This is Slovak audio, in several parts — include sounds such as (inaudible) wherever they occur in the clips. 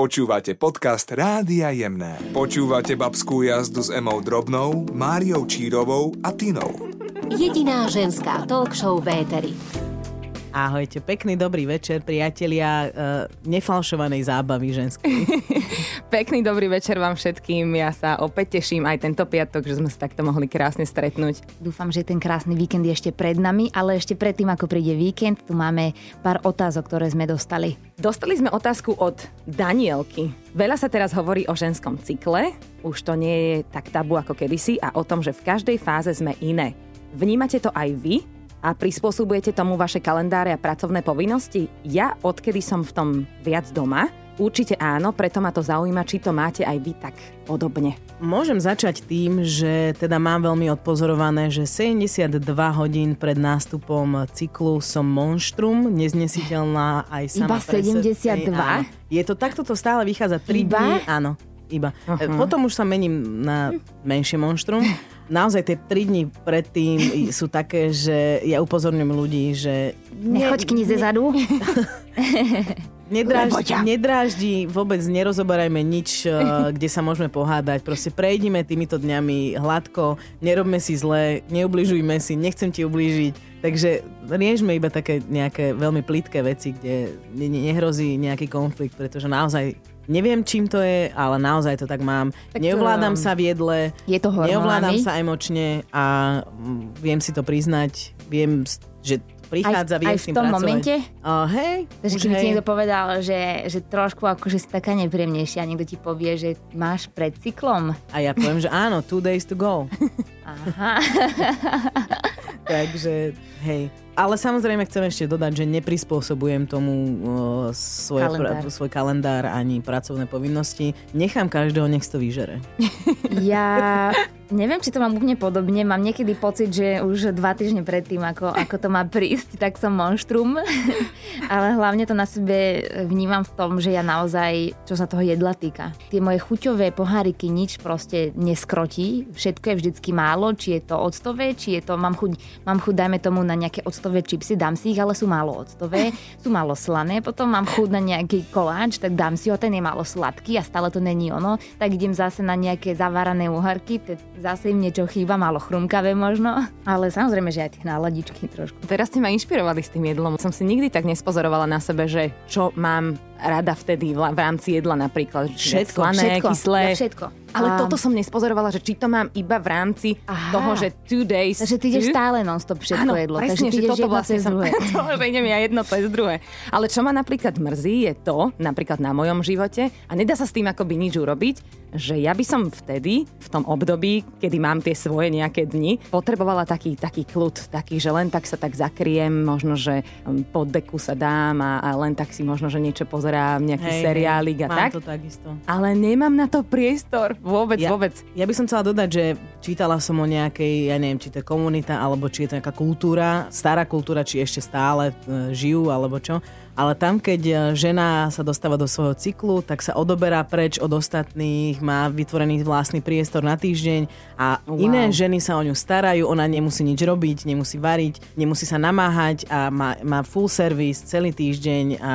Počúvate podcast Rádia Jemné. Počúvate babskú jazdu s Emou Drobnou, Máriou Čírovou a Tinou. Jediná ženská talk show v éteri. Ahojte, pekný dobrý večer, priatelia uh, nefalšovanej zábavy ženskej. (laughs) Pekný dobrý večer vám všetkým. Ja sa opäť teším aj tento piatok, že sme sa takto mohli krásne stretnúť. Dúfam, že ten krásny víkend je ešte pred nami, ale ešte predtým, ako príde víkend, tu máme pár otázok, ktoré sme dostali. Dostali sme otázku od Danielky. Veľa sa teraz hovorí o ženskom cykle, už to nie je tak tabu ako kedysi a o tom, že v každej fáze sme iné. Vnímate to aj vy? A prispôsobujete tomu vaše kalendáre a pracovné povinnosti? Ja, odkedy som v tom viac doma, určite áno, preto ma to zaujíma, či to máte aj vy tak podobne. Môžem začať tým, že teda mám veľmi odpozorované, že 72 hodín pred nástupom cyklu som monštrum, neznesiteľná aj sama Iba 72? Áno. Je to takto, to stále vychádza 3 Iba? dní, áno. Iba. Uh-huh. Potom už sa mením na menšie monštrum naozaj tie 3 dni predtým sú také, že ja upozorňujem ľudí, že... Ne, Nechoď knize zadu. (laughs) Nedráždi, nedráždi, vôbec nerozoberajme nič, eh, kde sa môžeme pohádať. Proste prejdime týmito dňami hladko, nerobme si zle, neubližujme si, nechcem ti ublížiť. Takže riešme iba také nejaké veľmi plitké veci, kde nehrozí nejaký konflikt, pretože naozaj Neviem, čím to je, ale naozaj to tak mám. Tak Neovládam sa v jedle, je to neovládam sa emočne a viem si to priznať. Viem, že prichádza, aj, viem aj v tom pracovať. momente? Uh, hej, Takže keď ti niekto povedal, že, že trošku akože si taká nepríjemnejšia, niekto ti povie, že máš pred cyklom. A ja poviem, že áno, two days to go. (laughs) Aha. (laughs) Takže, hej. Ale samozrejme chcem ešte dodať, že neprispôsobujem tomu uh, svoje, kalendár. Pra, svoj kalendár ani pracovné povinnosti. Nechám každého, nech to vyžere. (laughs) Ja neviem, či to mám úplne podobne. Mám niekedy pocit, že už dva týždne predtým, ako, ako to má prísť, tak som monštrum. (laughs) Ale hlavne to na sebe vnímam v tom, že ja naozaj, čo sa toho jedla týka, tie moje chuťové poháriky nič proste neskrotí. Všetko je vždycky málo, či je to octové, či je to, mám chuť, mám chuť dajme tomu na nejaké octové octové čipsy, dám si ich, ale sú málo octové, sú málo slané, potom mám chuť na nejaký koláč, tak dám si ho, ten je málo sladký a stále to není ono, tak idem zase na nejaké zavarané uharky, zase im niečo chýba, málo chrumkavé možno, ale samozrejme, že aj tie náladičky trošku. Teraz ste ma inšpirovali s tým jedlom. Som si nikdy tak nespozorovala na sebe, že čo mám rada vtedy v rámci jedla napríklad. Všetko, slané, všetko, kyslé. Ja všetko. Ale um, toto som nespozorovala, že či to mám iba v rámci Aha. toho, že two days. Takže ty ideš stále non-stop všetko Áno, jedlo. Presne, takže ty ideš toto jedno vlastne cez som, druhé. (laughs) to, že idem ja jedno cez druhé. Ale čo ma napríklad mrzí je to, napríklad na mojom živote, a nedá sa s tým akoby nič urobiť, že ja by som vtedy, v tom období, kedy mám tie svoje nejaké dni, potrebovala taký, taký kľud, taký, že len tak sa tak zakriem, možno, že um, pod deku sa dám a, a len tak si možno, že niečo pozerám, nejaký Hej, seriálik a tak. to takisto. Ale nemám na to priestor. Vôbec, Ja- vôbec. Ja by som chcela dodať, že čítala som o nejakej, ja neviem, či to je komunita, alebo či je to nejaká kultúra, stará kultúra, či ešte stále e, žijú, alebo čo. Ale tam, keď e, žena sa dostáva do svojho cyklu, tak sa odoberá preč od ostatných, má vytvorený vlastný priestor na týždeň a Wow. iné ženy sa o ňu starajú, ona nemusí nič robiť, nemusí variť, nemusí sa namáhať a má, má full service celý týždeň a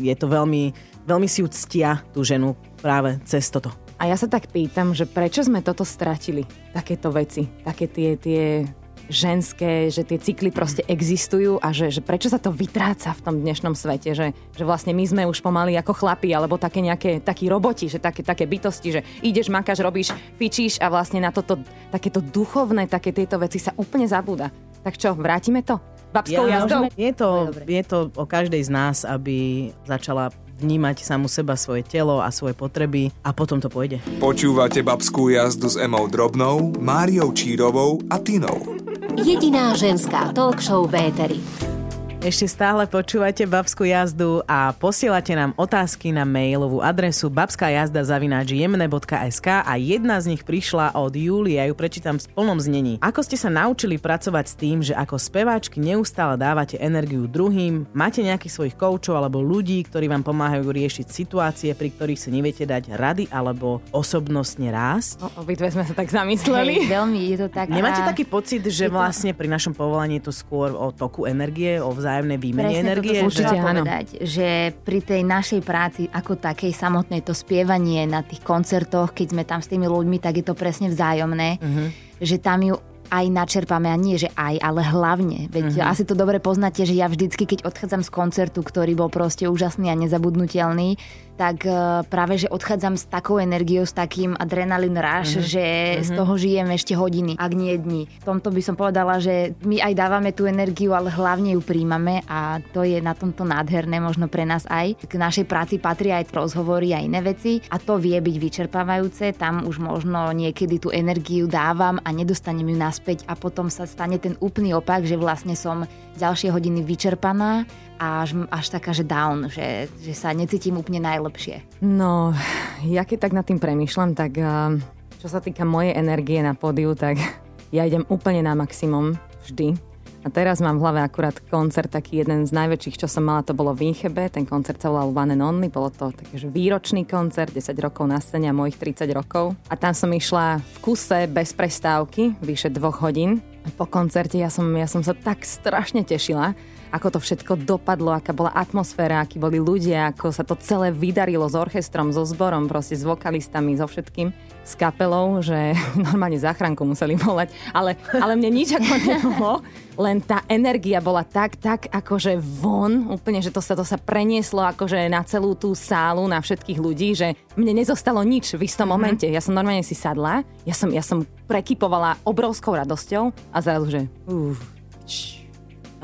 je to veľmi, veľmi si ju ctia tú ženu práve cez toto. A ja sa tak pýtam, že prečo sme toto stratili? Takéto veci, také tie, tie ženské, že tie cykly proste existujú a že, že prečo sa to vytráca v tom dnešnom svete, že, že vlastne my sme už pomaly ako chlapi alebo také nejaké takí roboti, že také, také bytosti, že ideš, makáš, robíš, fičíš a vlastne na toto takéto duchovné, také tieto veci sa úplne zabúda. Tak čo, vrátime to? Babskou Ja, jazdou? je, to, je to o každej z nás, aby začala vnímať samu seba, svoje telo a svoje potreby a potom to pôjde. Počúvate babskú jazdu s Emou Drobnou, Máriou Čírovou a Tinou. Jediná ženská talk show v éteri. Ešte stále počúvate Babskú jazdu a posielate nám otázky na mailovú adresu babskajazda.jemne.sk a jedna z nich prišla od Júlie, ja ju prečítam v plnom znení. Ako ste sa naučili pracovať s tým, že ako speváčky neustále dávate energiu druhým, máte nejakých svojich koučov alebo ľudí, ktorí vám pomáhajú riešiť situácie, pri ktorých si neviete dať rady alebo osobnostne rásť? O, obidve sme sa tak Hej, zamysleli. veľmi je to tak. Nemáte a- taký pocit, že to- vlastne pri našom povolaní je to skôr o toku energie, o vzájomnej vzájomnej výmene Presne energie. toto že- Určite áno. povedať, že pri tej našej práci ako takej samotnej to spievanie na tých koncertoch, keď sme tam s tými ľuďmi, tak je to presne vzájomné, Mhm. že tam ju aj načerpáme a nie, že aj, ale hlavne. Veď Mhm. asi to dobre poznáte, že ja vždycky, keď odchádzam z koncertu, ktorý bol proste úžasný a nezabudnutelný, tak eh, práve, že odchádzam s takou energiou, s takým adrenalin rush, Mhm. že z toho žijem ešte hodiny, ak nie dní. V tomto by som povedala, že my aj dávame tú energiu, ale hlavne ju príjmame a to je na tomto nádherné, možno pre nás aj. K našej práci patrí aj rozhovory a iné veci a to vie byť vyčerpávajúce, tam už možno niekedy tú energiu dávam a nedostanem ju naspäť a potom sa stane ten úplný opak, že vlastne som ďalšie hodiny vyčerpaná a až, až taká, že down, že, že sa necítim úplne najlepšie. No, ja keď tak nad tým premyšľam, tak eh, čo sa týka mojej energie na pódiu, tak ja idem úplne na maximum vždy. A teraz mám v hlave akurát koncert, taký jeden z najväčších, čo som mala, to bolo v Inchebe. Ten koncert sa volal One and Only, bolo to taký výročný koncert, 10 rokov na scéne a mojich 30 rokov. A tam som išla v kuse bez prestávky, vyše dvoch hodín. Po koncerte ja som, ja som sa tak strašne tešila, ako to všetko dopadlo, aká bola atmosféra, akí boli ľudia, ako sa to celé vydarilo s orchestrom, so zborom, proste s vokalistami, so všetkým, s kapelou, že (laughs) normálne záchranku museli volať, ale, ale mne nič ako nebolo, len tá energia bola tak, tak akože von, úplne, že to sa, to sa prenieslo akože na celú tú sálu, na všetkých ľudí, že mne nezostalo nič v istom momente. Ja som normálne si sadla, ja som, ja som prekypovala obrovskou radosťou a zrazu, že uf, č,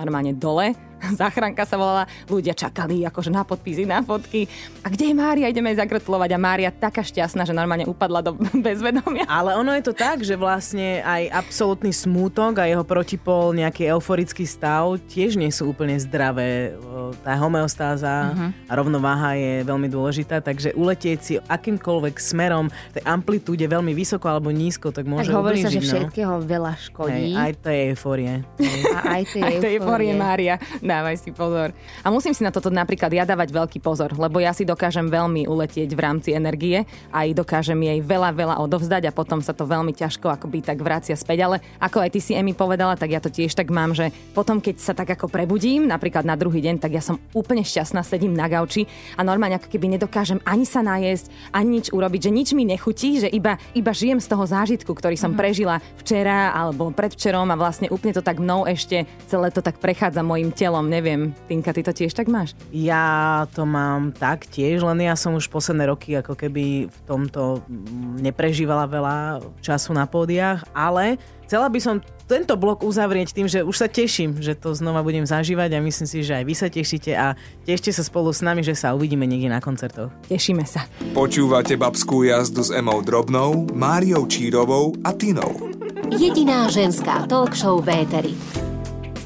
normálne dole. (laughs) Záchranka sa volala, ľudia čakali akože na podpisy, na fotky. A kde je Mária? Ideme jej zagratulovať. A Mária taká šťastná, že normálne upadla do (laughs) bezvedomia. Ale ono je to tak, že vlastne aj absolútny smútok a jeho protipol, nejaký euforický stav tiež nie sú úplne zdravé. Tá homeostáza a rovnováha je veľmi dôležitá, takže uletieť si akýmkoľvek smerom, tej amplitúde veľmi vysoko alebo nízko, tak môže tak hovorí sa, že no. všetkého veľa škodí. Hej, aj to je eufórie. A aj to je eufórie. Mária, dávaj si pozor. A musím si na toto napríklad ja dávať veľký pozor, lebo ja si dokážem veľmi uletieť v rámci energie, aj dokážem jej veľa, veľa odovzdať a potom sa to veľmi ťažko akoby tak vracia späť. Ale ako aj ty si Emi povedala, tak ja to tiež tak mám, že potom keď sa tak ako prebudím, napríklad na druhý deň, tak ja som úplne šťastná, sedím na gauči a normálne ako keby nedokážem ani sa najesť, ani nič urobiť, že nič mi nechutí, že iba, iba žijem z toho zážitku, ktorý som prežila včera alebo predvčerom a vlastne úplne to tak mnou ešte celé to tak prechádza mojim telom, neviem. Tinka, ty to tiež tak máš? Ja to mám tak tiež, len ja som už posledné roky ako keby v tomto mm, neprežívala veľa času na pódiach, ale chcela by som tento blok uzavrieť tým, že už sa teším, že to znova budem zažívať a myslím si, že aj vy sa tešíte a tešte sa spolu s nami, že sa uvidíme niekde na koncertoch. Tešíme sa. Počúvate babskú jazdu s Emou Drobnou, Máriou Čírovou a Tinou. Jediná ženská talk show v éteri.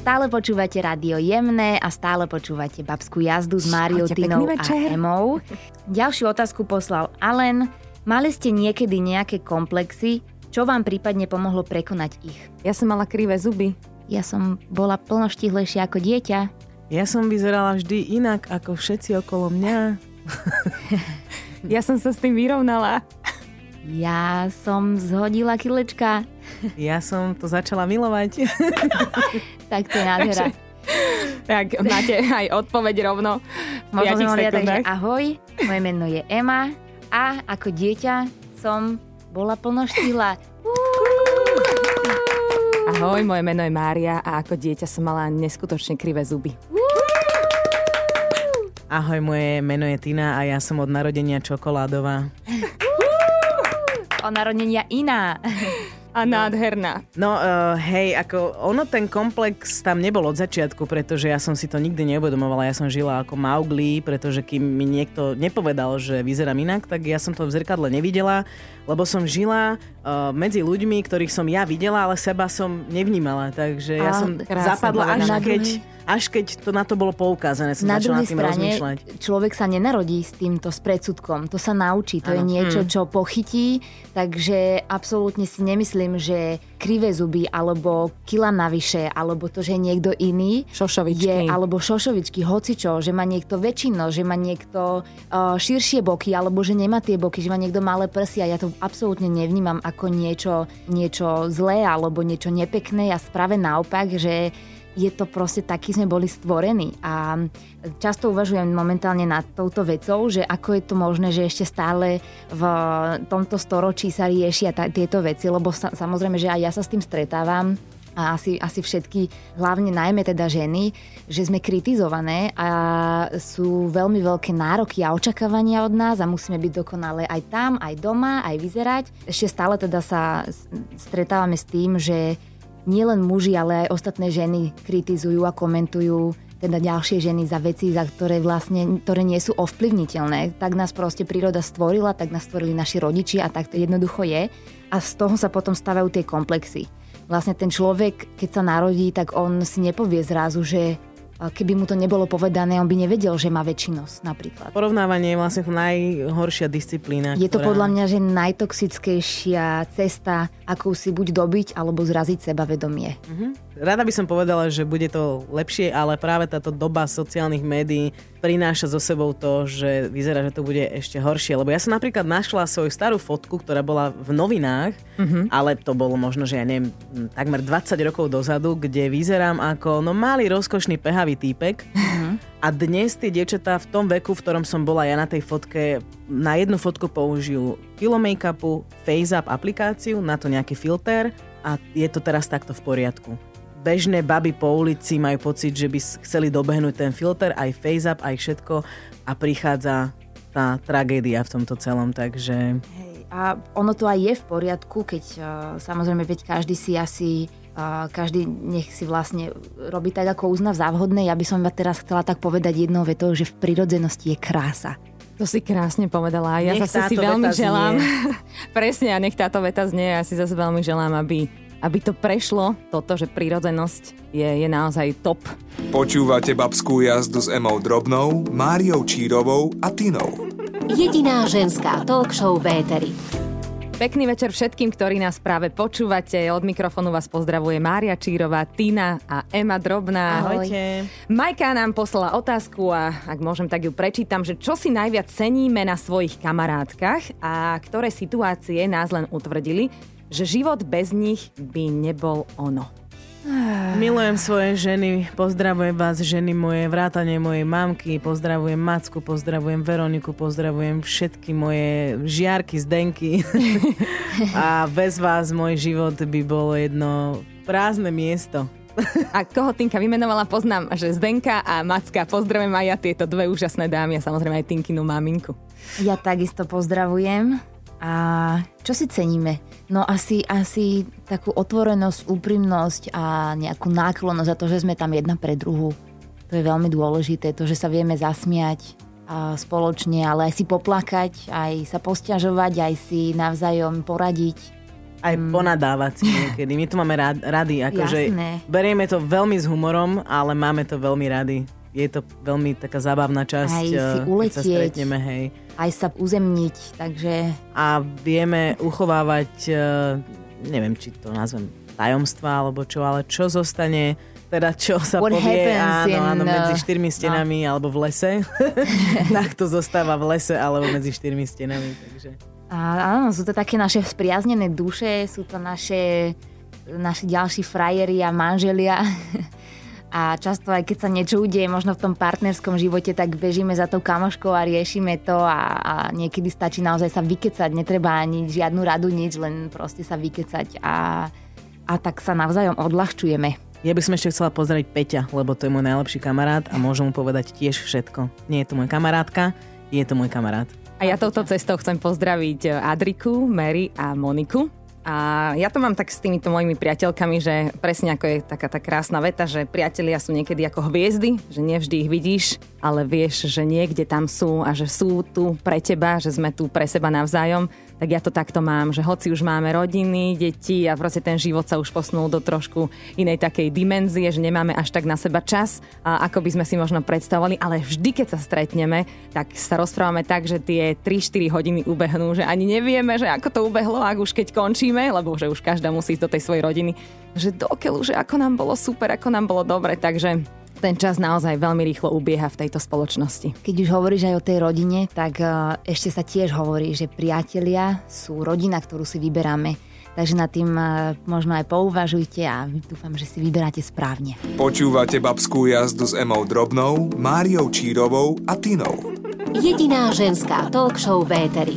Stále počúvate Radio Jemné a stále počúvate Babskú jazdu s Máriou, Tinou a. Emou. Ďalšiu otázku poslal Alen. Mali ste niekedy nejaké komplexy? Čo vám prípadne pomohlo prekonať ich? Ja som mala krivé zuby. Ja som bola plnoštihlejšia ako dieťa. Ja som vyzerala vždy inak ako všetci okolo mňa. Ja som sa s tým vyrovnala. Ja som zhodila kilečka. (laughs) Ja som to začala milovať. (laughs) Tak to je nádhera. Tak (laughs) máte aj odpoveď rovno Možno 5 sme takže ahoj, moje meno je Ema a ako dieťa som bola plnoštihla. Ahoj, moje meno je Mária a ako dieťa som mala neskutočne krivé zuby. Ahoj, moje meno je Tina a ja som od narodenia čokoládová. O narodenia iná. A nádherná. No uh, hej, ako ono ten komplex tam nebol od začiatku, pretože ja som si to nikdy neuvedomovala. Ja som žila ako Mowgli, pretože kým mi niekto nepovedal, že vyzerám inak, tak ja som to v zrkadle nevidela, lebo som žila uh, medzi ľuďmi, ktorých som ja videla, ale seba som nevnímala. Takže ja Á, som zapadla až keď, až keď to na to bolo poukázané, som Na začala druhej tým strane rozmýšľať. človek sa nenarodí s týmto, s predsudkom. To sa naučí, to je Áno. niečo, Mm. čo pochytí, takže absolútne si nemyslím, že krivé zuby, alebo kila navyše, alebo to, že niekto iný, Šošovičky. je, alebo šošovičky, hocičo, že má niekto väčšino, že má niekto uh, širšie boky, alebo že nemá tie boky, že má niekto malé prsia. Ja to absolútne nevnímam ako niečo, niečo zlé alebo niečo nepekné. Ja práve naopak, že je to proste taký sme boli stvorení a často uvažujem momentálne nad touto vecou, že ako je to možné, že ešte stále v tomto storočí sa riešia ta, tieto veci, lebo sa, samozrejme, že aj ja sa s tým stretávam a asi, asi všetky, hlavne najmä teda ženy, že sme kritizované a sú veľmi veľké nároky a očakávania od nás a musíme byť dokonalé aj tam, aj doma, aj vyzerať. Ešte stále teda sa stretávame s tým, že nielen muži, ale aj ostatné ženy kritizujú a komentujú teda ďalšie ženy za veci, za ktoré vlastne, ktoré nie sú ovplyvniteľné. Tak nás proste príroda stvorila, tak nás stvorili naši rodiči a tak to jednoducho je. A z toho sa potom stavajú tie komplexy. Vlastne ten človek, keď sa narodí, tak on si nepovie zrazu, že keby mu to nebolo povedané, on by nevedel, že má väčšinosť napríklad. Porovnávanie je vlastne najhoršia disciplína. Je to ktorá... podľa mňa, že najtoxickejšia cesta, akú si buď dobiť, alebo zraziť sebavedomie. Uh-huh. Rada by som povedala, že bude to lepšie, ale práve táto doba sociálnych médií prináša so sebou to, že vyzerá, že to bude ešte horšie. Lebo ja som napríklad našla svoju starú fotku, ktorá bola v novinách, uh-huh. ale to bolo možno, že ja neviem, takmer 20 rokov dozadu, kde vyzerám ako no malý rozkošný pehavý týpek. Uh-huh. A dnes tie dievčatá v tom veku, v ktorom som bola ja na tej fotke, na jednu fotku použijú kilo make-upu, face-up aplikáciu, na to nejaký filter a je to teraz takto v poriadku bežné baby po ulici majú pocit, že by chceli dobehnúť ten filter, aj face-up, aj všetko a prichádza tá tragédia v tomto celom, takže... Hej, a ono to aj je v poriadku, keď uh, samozrejme, veď každý si asi uh, každý nech si vlastne robí tak, ako uzná v závhodné. Ja by som iba teraz chcela tak povedať jednou vetou, že v prirodzenosti je krása. To si krásne povedala. Ja nech zase si veľmi želám. (laughs) Presne, a nech táto veta znie. Ja si zase veľmi želám, aby aby to prešlo, toto, že prírodzenosť je, je naozaj top. Počúvate babskú jazdu s Emou Drobnou, Máriou Čírovou a Tinou. Jediná ženská talk show Véteri. Pekný večer všetkým, ktorí nás práve počúvate. Od mikrofónu vás pozdravuje Mária Čírová, Tina a Ema Drobná. Ahojte. Majka nám poslala otázku a ak môžem, tak ju prečítam, že čo si najviac ceníme na svojich kamarátkach a ktoré situácie nás len utvrdili, že život bez nich by nebol ono. Milujem svoje ženy, pozdravujem vás ženy moje, vrátane mojej mamky, pozdravujem Macku, pozdravujem Veroniku, pozdravujem všetky moje žiarky, zdenky. (laughs) a bez vás môj život by bolo jedno prázdne miesto. A koho Tinka vymenovala, poznám, že Zdenka a Macka. Pozdravujem aj ja tieto dve úžasné dámy a samozrejme aj Tinkinu maminku. Ja takisto pozdravujem. A čo si ceníme? No asi, asi takú otvorenosť, úprimnosť a nejakú náklonnosť za to, že sme tam jedna pre druhú. To je veľmi dôležité, to, že sa vieme zasmiať a spoločne, ale aj si poplakať, aj sa posťažovať, aj si navzájom poradiť. Aj mm. ponadávať si (laughs) niekedy. My to máme rady, akože berieme to veľmi s humorom, ale máme to veľmi rady. Je to veľmi taká zábavná časť, aj si uletieť, sa stretneme, hej aj sa uzemniť, takže... A vieme uchovávať, e, neviem, či to nazvem tajomstva, alebo čo, ale čo zostane, teda čo sa What povie, áno, áno, medzi štyrmi stenami, no. alebo v lese. (laughs) tak to zostáva v lese, alebo medzi štyrmi stenami, takže... A, áno, sú to také naše spriaznené duše, sú to naše, naši ďalší frajeri a manželia. (laughs) a často aj keď sa niečo udeje možno v tom partnerskom živote, tak bežíme za tou kamoškou a riešime to a, a niekedy stačí naozaj sa vykecať, netreba ani žiadnu radu, nič, len proste sa vykecať a, a tak sa navzájom odľahčujeme. Ja by som ešte chcela pozrieť Peťa, lebo to je môj najlepší kamarát a môžem mu povedať tiež všetko. Nie je to môj kamarátka, je to môj kamarát. A ja touto cestou chcem pozdraviť Adriku, Mary a Moniku a ja to mám tak s týmito mojimi priateľkami, že presne ako je taká tá krásna veta, že priatelia sú niekedy ako hviezdy, že nevždy ich vidíš, ale vieš, že niekde tam sú a že sú tu pre teba, že sme tu pre seba navzájom tak ja to takto mám, že hoci už máme rodiny, deti a proste ten život sa už posunul do trošku inej takej dimenzie, že nemáme až tak na seba čas, a ako by sme si možno predstavovali, ale vždy, keď sa stretneme, tak sa rozprávame tak, že tie 3-4 hodiny ubehnú, že ani nevieme, že ako to ubehlo, ak už keď končíme, lebo že už každá musí ísť do tej svojej rodiny, že dokeľu, že ako nám bolo super, ako nám bolo dobre, takže ten čas naozaj veľmi rýchlo ubieha v tejto spoločnosti. Keď už hovoríš aj o tej rodine, tak e, ešte sa tiež hovorí, že priatelia sú rodina, ktorú si vyberáme. takže nad tým uh, možno aj pouvažujte a dúfam, že si vyberáte správne. Počúvate babskú jazdu s Emou Drobnou, Máriou Čírovou a Tinou. Jediná ženská talk show v éteri.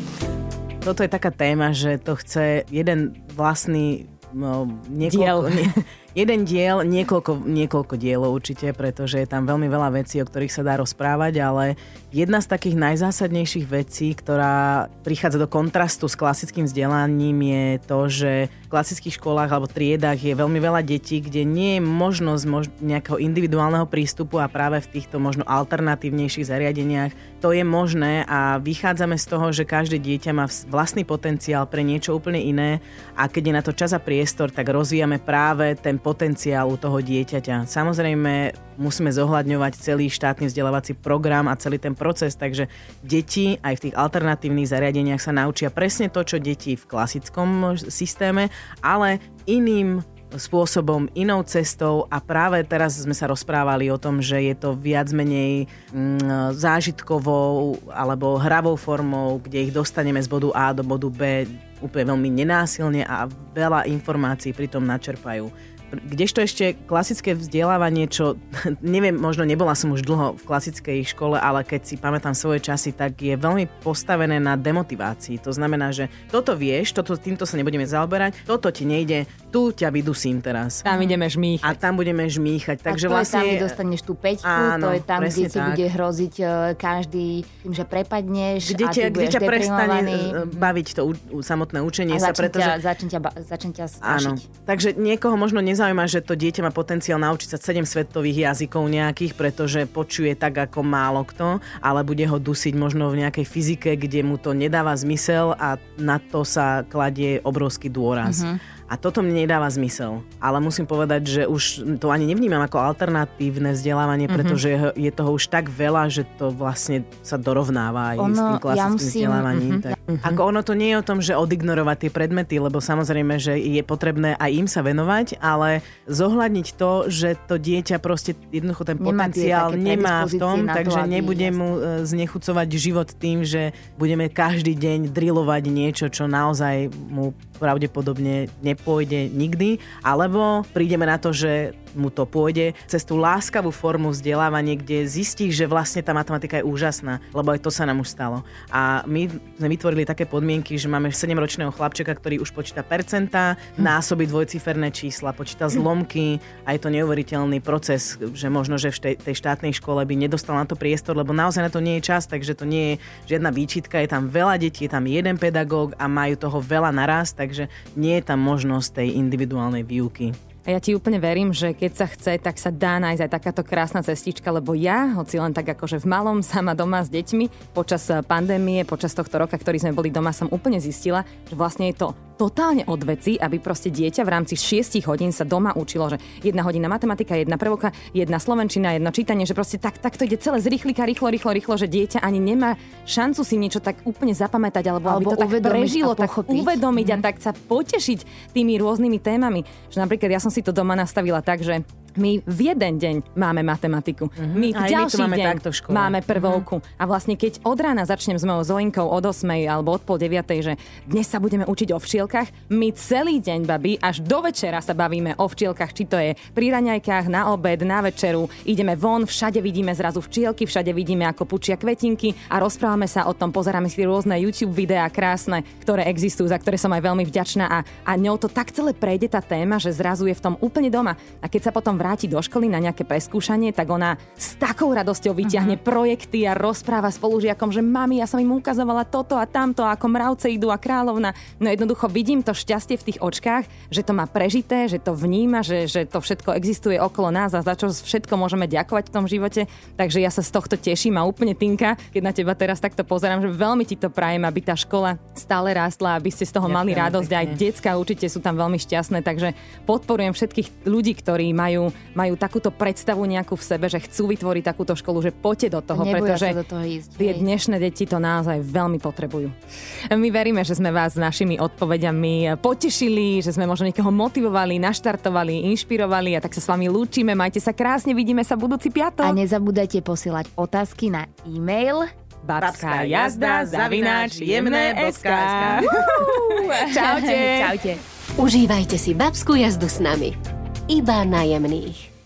Toto je taká téma, že to chce jeden vlastný no, niekoľko, Diel. nie, (laughs) jeden diel, niekoľko, niekoľko dielov určite, pretože je tam veľmi veľa vecí, o ktorých sa dá rozprávať, ale jedna z takých najzásadnejších vecí, ktorá prichádza do kontrastu s klasickým vzdelaním je to, že v klasických školách alebo triedách je veľmi veľa detí, kde nie je možnosť mož- nejakého individuálneho prístupu a práve v týchto možno alternatívnejších zariadeniach to je možné a vychádzame z toho, že každé dieťa má vlastný potenciál pre niečo úplne iné a keď je na to čas a priestor, tak rozvíjame práve ten potenciál u toho dieťaťa. Samozrejme, musíme zohľadňovať celý štátny vzdelávací program a celý ten proces, takže deti aj v tých alternatívnych zariadeniach sa naučia presne to, čo deti v klasickom systéme, ale iným spôsobom, inou cestou a práve teraz sme sa rozprávali o tom, že je to viac menej mm, zážitkovou alebo hravou formou, kde ich dostaneme z bodu A do bodu B úplne veľmi nenásilne a veľa informácií pritom načerpajú. Kdežto ešte klasické vzdelávanie, čo (laughs) neviem, možno nebola som už dlho v klasickej škole, ale keď si pamätám svoje časy, tak je veľmi postavené na demotivácii. To znamená, že toto vieš, toto, týmto sa nebudeme zaoberať, toto ti nejde, tu ťa vydusím teraz. Tam ideme žmýchať. A tam budeme žmýchať. Takže a to vlastne... je tam, kde dostaneš tú peťku, Áno, to je tam, kde ti bude hroziť e, každý tým, že prepadneš kde a ťa, kde budeš ťa prestane e, baviť to u, u, samotné učenie a sa, pretože... ťa, začne, ťa, ba- začne ťa strašiť. Áno. Takže niekoho možno nezaujíma, že to dieťa má potenciál naučiť sa 7 svetových jazykov nejakých, pretože počuje tak ako málo kto, ale bude ho dusiť možno v nejakej fyzike, kde mu to nedáva zmysel a na to sa kladie obrovský dôraz. A toto mne nedáva zmysel. Ale musím povedať, že už to ani nevnímam ako alternatívne vzdelávanie, pretože je toho už tak veľa, že to vlastne sa dorovnáva aj s Ono, tým ja klasickým musím- vzdelávaním. Tak, Ako ono to nie je o tom, že odignorovať tie predmety, lebo samozrejme, že je potrebné aj im sa venovať, ale zohľadniť to, že to dieťa proste jednoducho ten Nemá potenciál nemá v tom, to, takže aby- nebude mu e, znechucovať život tým, že budeme každý deň drilovať niečo, čo naozaj mu pravdepodobne nepôjde nikdy, alebo prídeme na to, že mu to pôjde cez tú láskavú formu vzdelávania, kde zistíš, že vlastne tá matematika je úžasná, lebo aj to sa nám už stalo. A my sme vytvorili také podmienky, že máme 7-ročného chlapčeka, ktorý už počíta percentá, násoby dvojciferné čísla, počíta zlomky a je to neuveriteľný proces, že možno, že v tej, tej štátnej škole by nedostal na to priestor, lebo naozaj na to nie je čas, takže to nie je žiadna výčitka, je tam veľa detí, je tam jeden pedagóg a majú toho veľa naraz, takže nie je tam možnosť tej individuálnej výuky. A ja ti úplne verím, že keď sa chce, tak sa dá nájsť aj takáto krásna cestička, lebo ja, hoci len tak akože v malom, sama doma s deťmi, počas eh, pandémie, počas tohto roka, ktorý sme boli doma, som úplne zistila, že vlastne je to totálne od veci, aby proste dieťa v rámci 6 hodín sa doma učilo, že jedna hodina matematika, jedna prvka, jedna slovenčina, jedno čítanie, že proste tak, tak to ide celé z rýchlika, rýchlo, rýchlo, rýchlo, že dieťa ani nemá šancu si niečo tak úplne zapamätať, alebo, Alebo aby to tak prežilo, tak uvedomiť a tak sa potešiť tými rôznymi témami. Že napríklad ja som si to doma nastavila tak, že my v jeden deň máme matematiku. My v Aj my ďalší máme deň takto škole. máme prvovku. A vlastne keď od rána začnem s mojou Zolinkou od 8 alebo od pol 9, že dnes sa budeme učiť o včielkach, my celý deň, babi, až do večera sa bavíme o včielkach, či to je pri raňajkách, na obed, na večeru, ideme von, všade vidíme zrazu včielky, všade vidíme, ako pučia kvetinky a rozprávame sa o tom, pozeráme si rôzne YouTube videá krásne, ktoré existujú, za ktoré som aj veľmi vďačná a, a ňou to tak celé prejde tá téma, že zrazu je v tom úplne doma. A keď sa potom vráti do školy na nejaké preskúšanie, tak ona s takou radosťou vyťahne uh-huh. projekty a rozpráva spolužiakom, že mami, ja som im ukazovala toto a tamto, ako mravce idú a kráľovna. No jednoducho vidím to šťastie v tých očkách, že to má prežité, že to vníma, že, že to všetko existuje okolo nás a za čo všetko môžeme ďakovať v tom živote. Takže ja sa z tohto teším a úplne Tinka, keď na teba teraz takto pozerám, že veľmi ti to prajem, aby tá škola stále rástla, aby ste z toho mali Ďakujeme radosť. Aj pekne. decka určite sú tam veľmi šťastné, takže podporujem všetkých ľudí, ktorí majú, majú takúto predstavu nejakú v sebe, že chcú vytvoriť takúto školu, že poďte do toho, Neboja pretože do toho ísť. tie dnešné deti to naozaj veľmi potrebujú. My veríme, že sme vás s našimi odpovediami potešili, že sme možno niekoho motivovali, naštartovali, inšpirovali a tak sa s vami lúčime. Majte sa krásne, vidíme sa budúci A piatok. nezabúdajte posielať otázky na e-mail Babská jazda, zavináč, jemné.sk. (laughs) Čaute. Čaute. Užívajte si babskú jazdu s nami. Iba najemných.